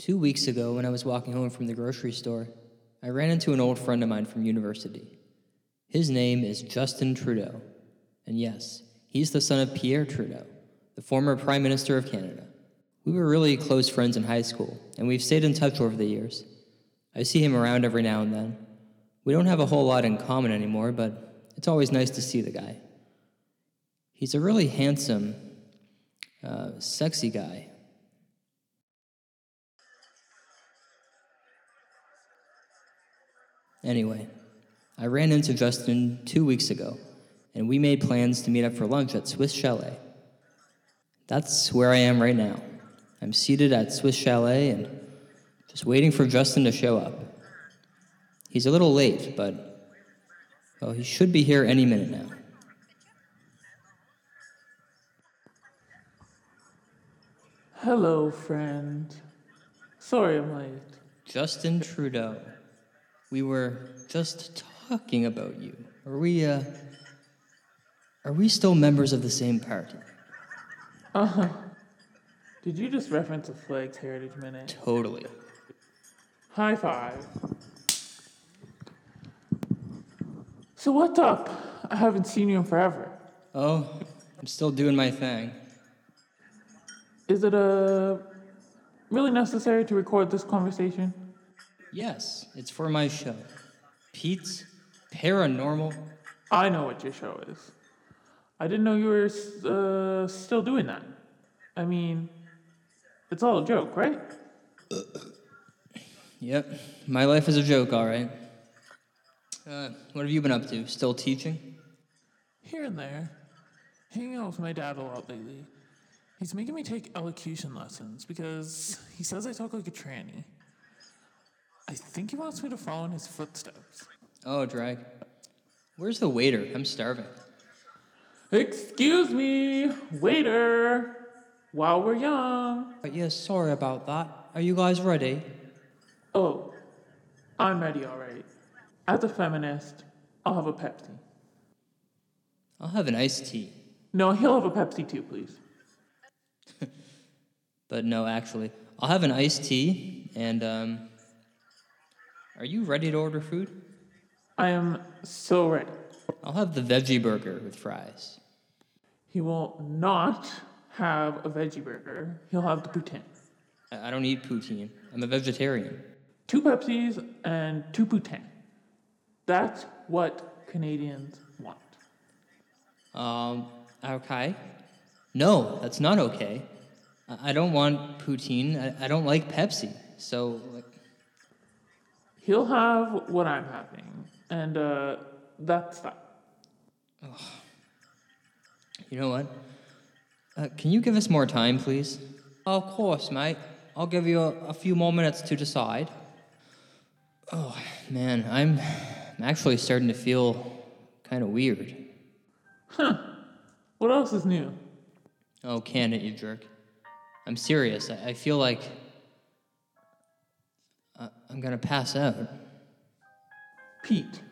Two weeks ago, when I was walking home from the grocery store, I ran into an old friend of mine from university. His name is Justin Trudeau. And yes, he's the son of Pierre Trudeau, the former Prime Minister of Canada. We were really close friends in high school, and we've stayed in touch over the years. I see him around every now and then. We don't have a whole lot in common anymore, but it's always nice to see the guy. He's a really handsome, uh, sexy guy. Anyway, I ran into Justin two weeks ago, and we made plans to meet up for lunch at Swiss Chalet. That's where I am right now. I'm seated at Swiss Chalet and just waiting for Justin to show up. He's a little late, but well, he should be here any minute now. Hello, friend. Sorry I'm late. Justin Trudeau. We were just talking about you. Are we uh are we still members of the same party? Uh huh. Did you just reference a Flags Heritage Minute? Totally. High five. So what's up? I haven't seen you in forever. Oh, I'm still doing my thing. Is it uh really necessary to record this conversation? Yes, it's for my show. Pete's Paranormal. I know what your show is. I didn't know you were uh, still doing that. I mean, it's all a joke, right? Yep, my life is a joke, all right. Uh, what have you been up to? Still teaching? Here and there. Hanging out with my dad a lot lately. He's making me take elocution lessons because he says I talk like a tranny. I think he wants me to follow in his footsteps. Oh, drag. Where's the waiter? I'm starving. Excuse me, waiter. While we're young. Yes, sorry about that. Are you guys ready? Oh, I'm ready, all right. As a feminist, I'll have a Pepsi. I'll have an iced tea. No, he'll have a Pepsi too, please. But no, actually, I'll have an iced tea. And um, are you ready to order food? I am so ready. I'll have the veggie burger with fries. He will not have a veggie burger. He'll have the poutine. I I don't eat poutine. I'm a vegetarian. Two Pepsis and two poutine. That's what Canadians want. Um, okay. No, that's not okay. I I don't want poutine. I, I don't like Pepsi. So, like, He'll have what I'm having, and uh, that's that. you know what? Uh, can you give us more time, please? Of course, mate. I'll give you a, a few more minutes to decide. Oh, man, I'm, I'm actually starting to feel kind of weird. Huh. What else is new? Oh, can it, you jerk? I'm serious. I, I feel like uh, I'm gonna pass out. Pete,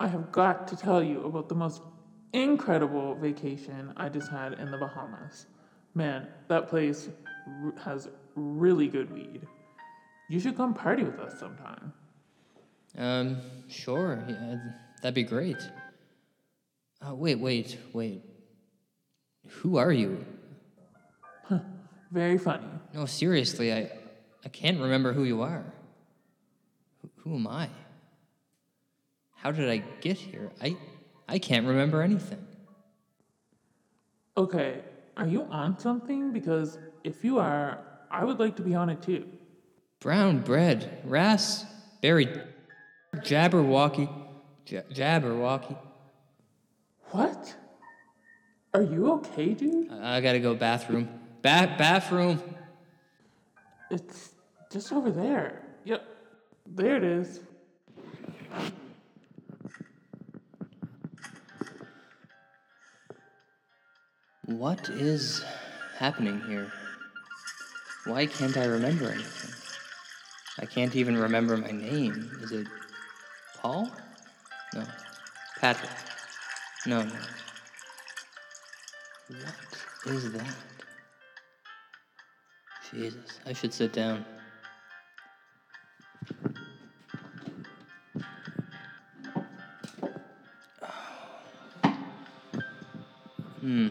I have got to tell you about the most incredible vacation I just had in the Bahamas. Man, that place r- has really good weed. You should come party with us sometime. Um, sure. Yeah, that'd be great. Uh, wait, wait, wait. Who are you? Huh, very funny. No, seriously, I, I can't remember who you are. Who, am I? How did I get here? I, I can't remember anything. Okay, are you on something? Because if you are, I would like to be on it too. Brown bread, raspberry, jabberwocky, ja- jabberwocky. What? Are you okay, dude? I, I gotta go bathroom. Ba- bathroom. It's just over there. Yep, there it is. What is happening here? Why can't I remember anything? I can't even remember my name. Is it Paul? No. Patrick? No, no. What is that? Jesus, I should sit down. Hmm.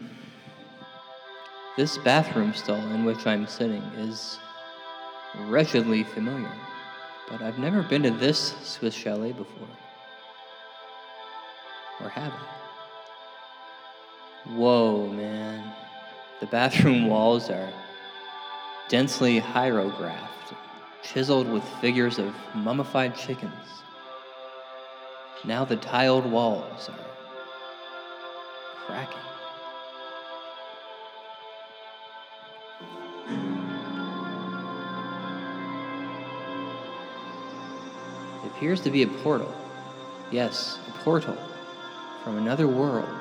This bathroom stall in which I'm sitting is wretchedly familiar, but I've never been to this Swiss chalet before. Or have I? Whoa, man. The bathroom walls are densely hieroglyphed, chiseled with figures of mummified chickens. Now the tiled walls are cracking. Appears to be a portal. Yes, a portal from another world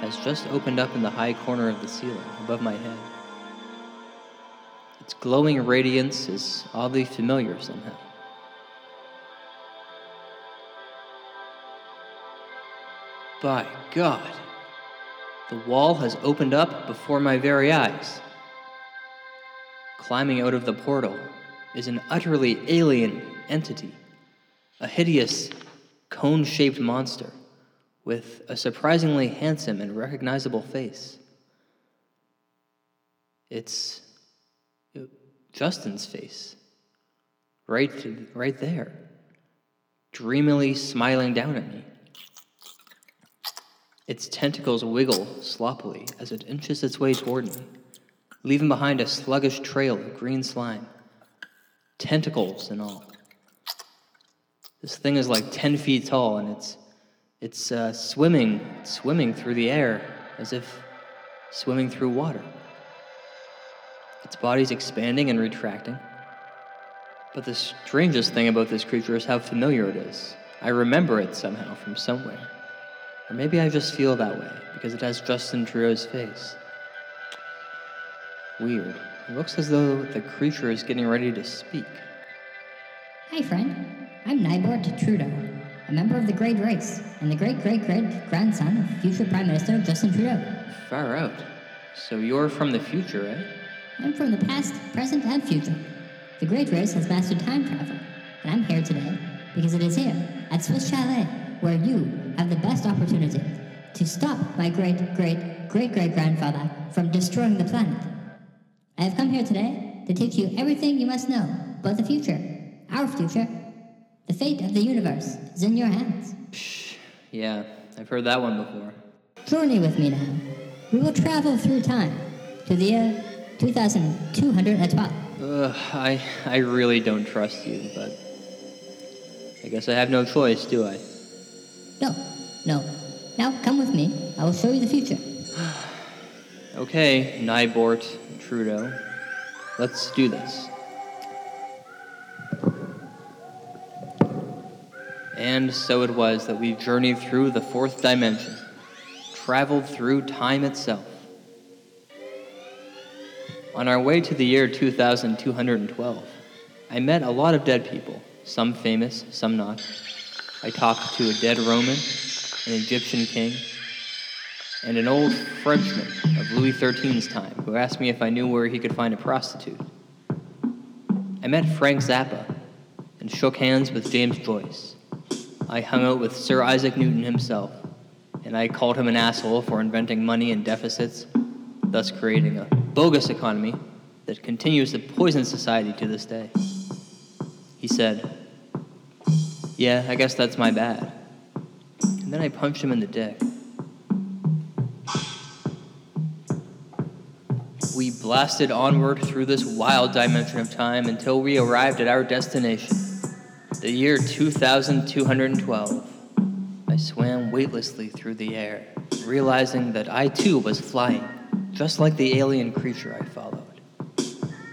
has just opened up in the high corner of the ceiling above my head. Its glowing radiance is oddly familiar somehow. By God, the wall has opened up before my very eyes. Climbing out of the portal is an utterly alien entity, a hideous, cone shaped monster with a surprisingly handsome and recognizable face. It's uh, Justin's face, right, right there, dreamily smiling down at me. Its tentacles wiggle sloppily as it inches its way toward me, leaving behind a sluggish trail of green slime, tentacles and all. This thing is like 10 feet tall and it's it's uh, swimming, swimming through the air as if swimming through water. Its body's expanding and retracting. But the strangest thing about this creature is how familiar it is. I remember it somehow from somewhere. Or maybe I just feel that way because it has Justin Trudeau's face. Weird. It looks as though the creature is getting ready to speak. Hi, friend. I'm Nybort Trudeau, a member of the Great Race, and the great great great grandson of future Prime Minister Justin Trudeau. Far out. So you're from the future, eh? I'm from the past, present, and future. The Great Race has mastered time travel, and I'm here today because it is here, at Swiss Chalet, where you have the best opportunity to stop my great great great great grandfather from destroying the planet. I have come here today to teach you everything you must know about the future, our future. The fate of the universe is in your hands. Yeah, I've heard that one before. Journey with me now. We will travel through time to the year 2212. Ugh, I, I really don't trust you, but I guess I have no choice, do I? No, no. Now come with me. I will show you the future. Okay, Nybort Trudeau, let's do this. And so it was that we journeyed through the fourth dimension, traveled through time itself. On our way to the year 2212, I met a lot of dead people, some famous, some not. I talked to a dead Roman, an Egyptian king, and an old Frenchman of Louis XIII's time who asked me if I knew where he could find a prostitute. I met Frank Zappa and shook hands with James Joyce. I hung out with Sir Isaac Newton himself, and I called him an asshole for inventing money and deficits, thus creating a bogus economy that continues to poison society to this day. He said, Yeah, I guess that's my bad. And then I punched him in the dick. We blasted onward through this wild dimension of time until we arrived at our destination, the year 2212. I swam weightlessly through the air, realizing that I too was flying, just like the alien creature I followed.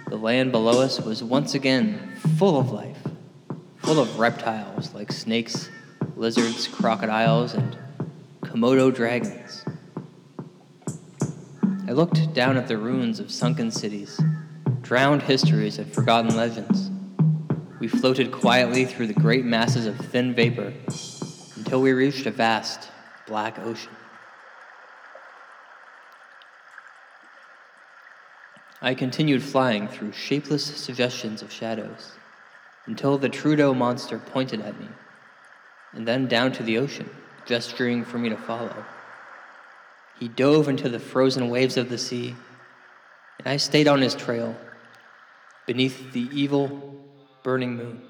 The land below us was once again full of life, full of reptiles like snakes, lizards, crocodiles, and Komodo dragons. I looked down at the ruins of sunken cities, drowned histories and forgotten legends. We floated quietly through the great masses of thin vapor until we reached a vast black ocean. I continued flying through shapeless suggestions of shadows until the Trudeau monster pointed at me, and then down to the ocean, gesturing for me to follow. He dove into the frozen waves of the sea, and I stayed on his trail beneath the evil, burning moon.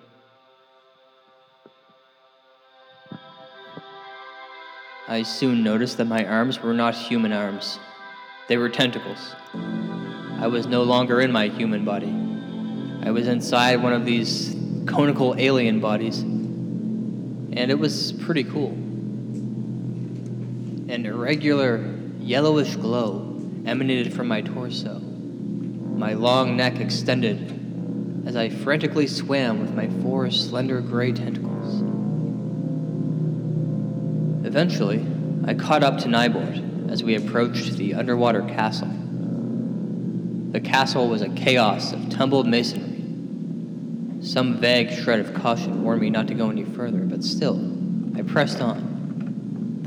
I soon noticed that my arms were not human arms, they were tentacles. I was no longer in my human body. I was inside one of these conical alien bodies, and it was pretty cool. An irregular yellowish glow emanated from my torso. My long neck extended as I frantically swam with my four slender gray tentacles. Eventually, I caught up to Nybort as we approached the underwater castle. The castle was a chaos of tumbled masonry. Some vague shred of caution warned me not to go any further, but still, I pressed on,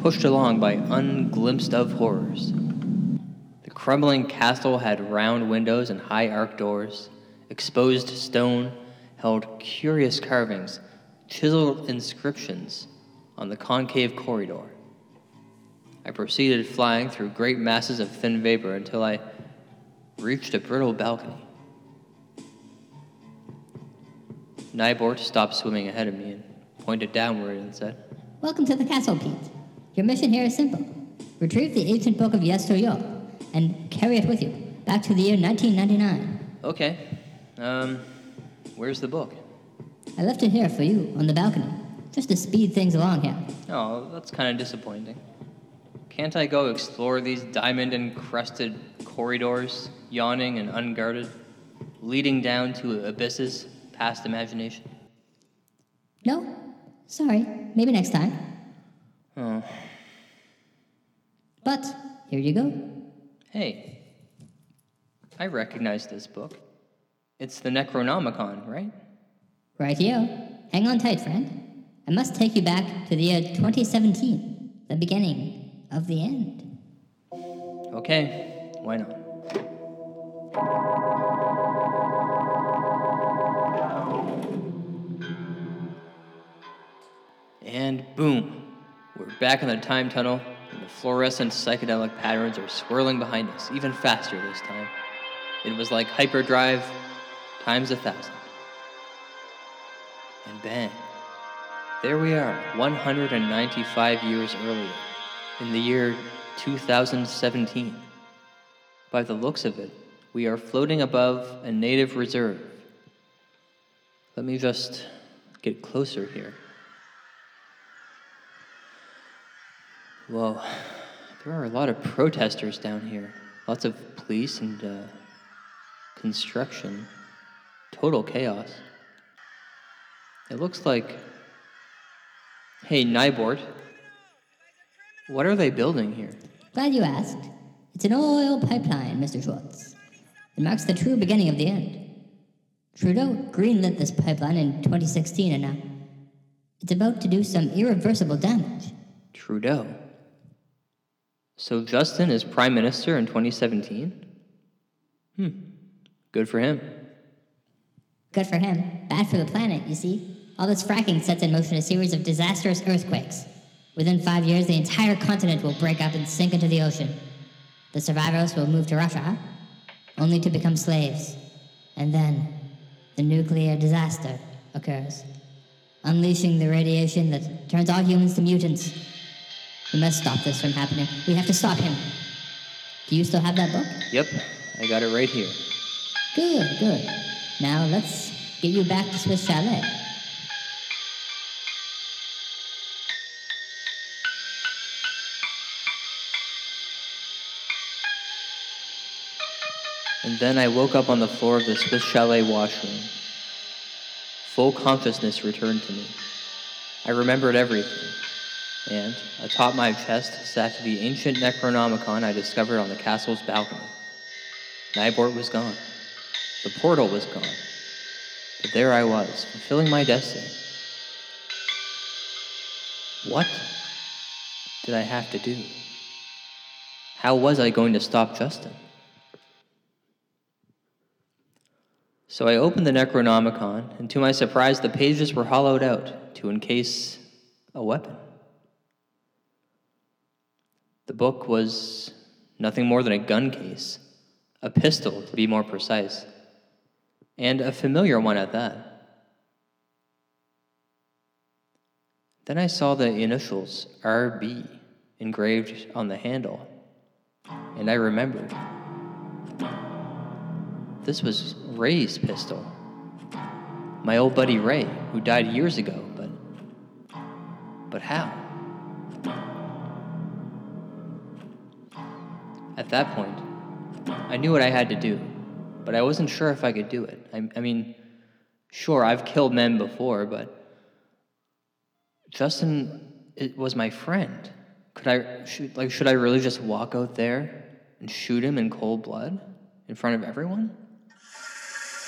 pushed along by unglimpsed of horrors. The crumbling castle had round windows and high arched doors. Exposed stone held curious carvings, chiseled inscriptions on the concave corridor. I proceeded flying through great masses of thin vapor until I reached a brittle balcony. Nybort stopped swimming ahead of me and pointed downward and said, Welcome to the castle, Pete. Your mission here is simple. Retrieve the ancient book of Yestoyo and carry it with you back to the year 1999. Okay, um, where's the book? I left it here for you on the balcony, just to speed things along here. Oh, that's kind of disappointing. Can't I go explore these diamond encrusted corridors, yawning and unguarded, leading down to abysses past imagination? No? Sorry, maybe next time. Oh, But here you go. hey, I recognize this book. It's the Necronomicon, right? Right here. Hang on tight, friend. I must take you back to the year 2017, the beginning of the end. Okay, why not? And boom, we're back in the time tunnel, and the fluorescent psychedelic patterns are swirling behind us, even faster this time. It was like hyperdrive times a thousand. And bang, there we are, 195 years earlier, in the year 2017. By the looks of it, we are floating above a native reserve. Let me just get closer here. Whoa, there are a lot of protesters down here. Lots of police and uh, construction. Total chaos. It looks like. Hey, Nybort. What are they building here? Glad you asked. It's an oil pipeline, Mr. Schwartz. It marks the true beginning of the end. Trudeau greenlit this pipeline in 2016, and now it's about to do some irreversible damage. Trudeau. So Justin is prime minister in 2017? Hmm. Good for him. Good for him, bad for the planet, you see. All this fracking sets in motion a series of disastrous earthquakes. Within five years, the entire continent will break up and sink into the ocean. The survivors will move to Russia, only to become slaves. And then, the nuclear disaster occurs, unleashing the radiation that turns all humans to mutants. We must stop this from happening. We have to stop him. Do you still have that book? Yep, I got it right here. Good, good. Now let's get you back to Swiss Chalet. And then I woke up on the floor of the Swiss Chalet washroom. Full consciousness returned to me. I remembered everything. And atop my chest sat the ancient Necronomicon I discovered on the castle's balcony. Nybort was gone. The portal was gone. But there I was, fulfilling my destiny. What did I have to do? How was I going to stop Justin? So I opened the Necronomicon, and to my surprise, the pages were hollowed out to encase a weapon. The book was nothing more than a gun case, a pistol to be more precise, and a familiar one at that. Then I saw the initials RB engraved on the handle, and I remembered. This was Ray's pistol. My old buddy Ray, who died years ago, but. But how? At that point, I knew what I had to do, but I wasn't sure if I could do it. I, I mean, sure, I've killed men before, but Justin it was my friend. Could I shoot, like should I really just walk out there and shoot him in cold blood in front of everyone?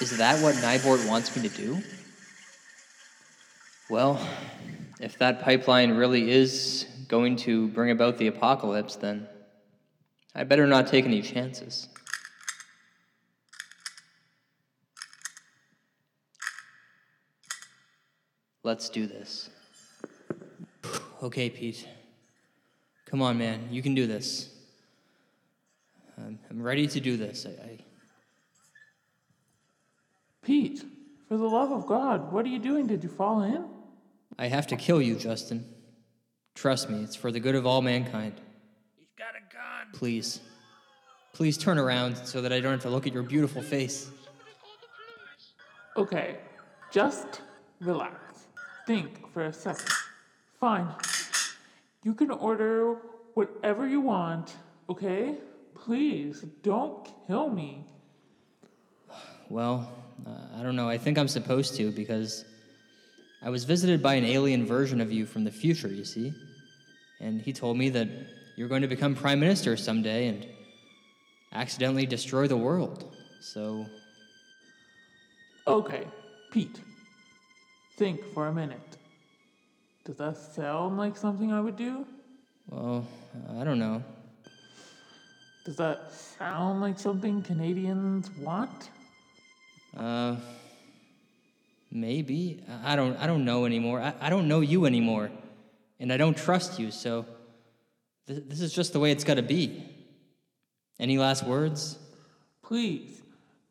Is that what Nybort wants me to do? Well, if that pipeline really is going to bring about the apocalypse, then I better not take any chances. Let's do this. Okay, Pete. Come on, man. You can do this. I'm, I'm ready to do this. I, I, Pete, for the love of God, what are you doing? Did you fall in? I have to kill you, Justin. Trust me, it's for the good of all mankind. He's got a gun. Please. Please turn around so that I don't have to look at your beautiful face. Okay, just relax. Think for a second. Fine. You can order whatever you want, okay? Please, don't kill me. Well, uh, I don't know. I think I'm supposed to because I was visited by an alien version of you from the future, you see. And he told me that you're going to become prime minister someday and accidentally destroy the world. So, Okay, Pete. Think for a minute. Does that sound like something I would do? well, I don't know. Does that sound like something Canadians want? Uh, maybe. I don't. I don't know anymore. I, I don't know you anymore, and I don't trust you. So, th- this is just the way it's got to be. Any last words? Please,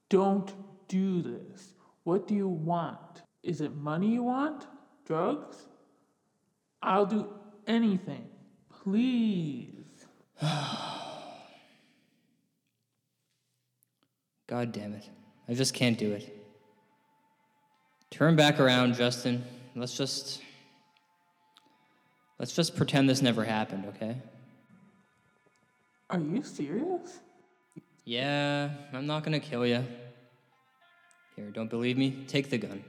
don't do this. What do you want? Is it money you want? Drugs? I'll do anything. Please. God damn it! I just can't do it. Turn back around, Justin. Let's just. Let's just pretend this never happened, okay? Are you serious? Yeah, I'm not gonna kill you. Here, don't believe me? Take the gun.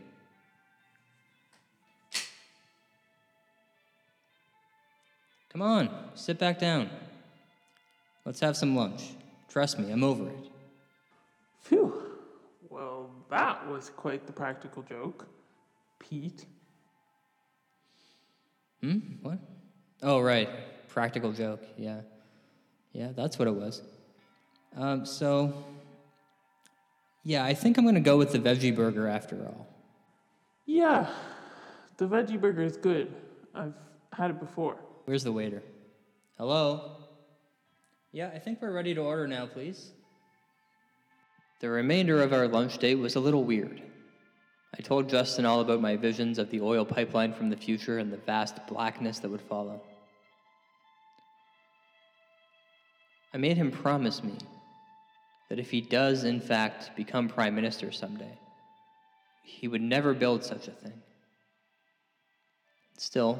Come on, sit back down. Let's have some lunch. Trust me, I'm over it. Phew. Well, that was quite the practical joke. Pete. Hmm? What? Oh, right. Practical joke. Yeah. Yeah, that's what it was. Um, so, yeah, I think I'm gonna go with the veggie burger after all. Yeah, the veggie burger is good. I've had it before. Where's the waiter? Hello? Yeah, I think we're ready to order now, please. The remainder of our lunch date was a little weird. I told Justin all about my visions of the oil pipeline from the future and the vast blackness that would follow. I made him promise me that if he does, in fact, become prime minister someday, he would never build such a thing. Still,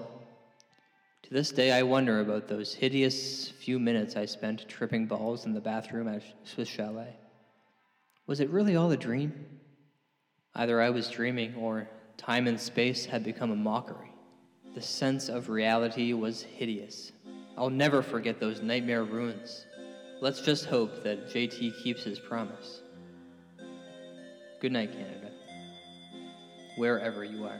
to this day, I wonder about those hideous few minutes I spent tripping balls in the bathroom at Swiss Chalet. Was it really all a dream? Either I was dreaming or time and space had become a mockery. The sense of reality was hideous. I'll never forget those nightmare ruins. Let's just hope that JT keeps his promise. Good night, Canada. Wherever you are.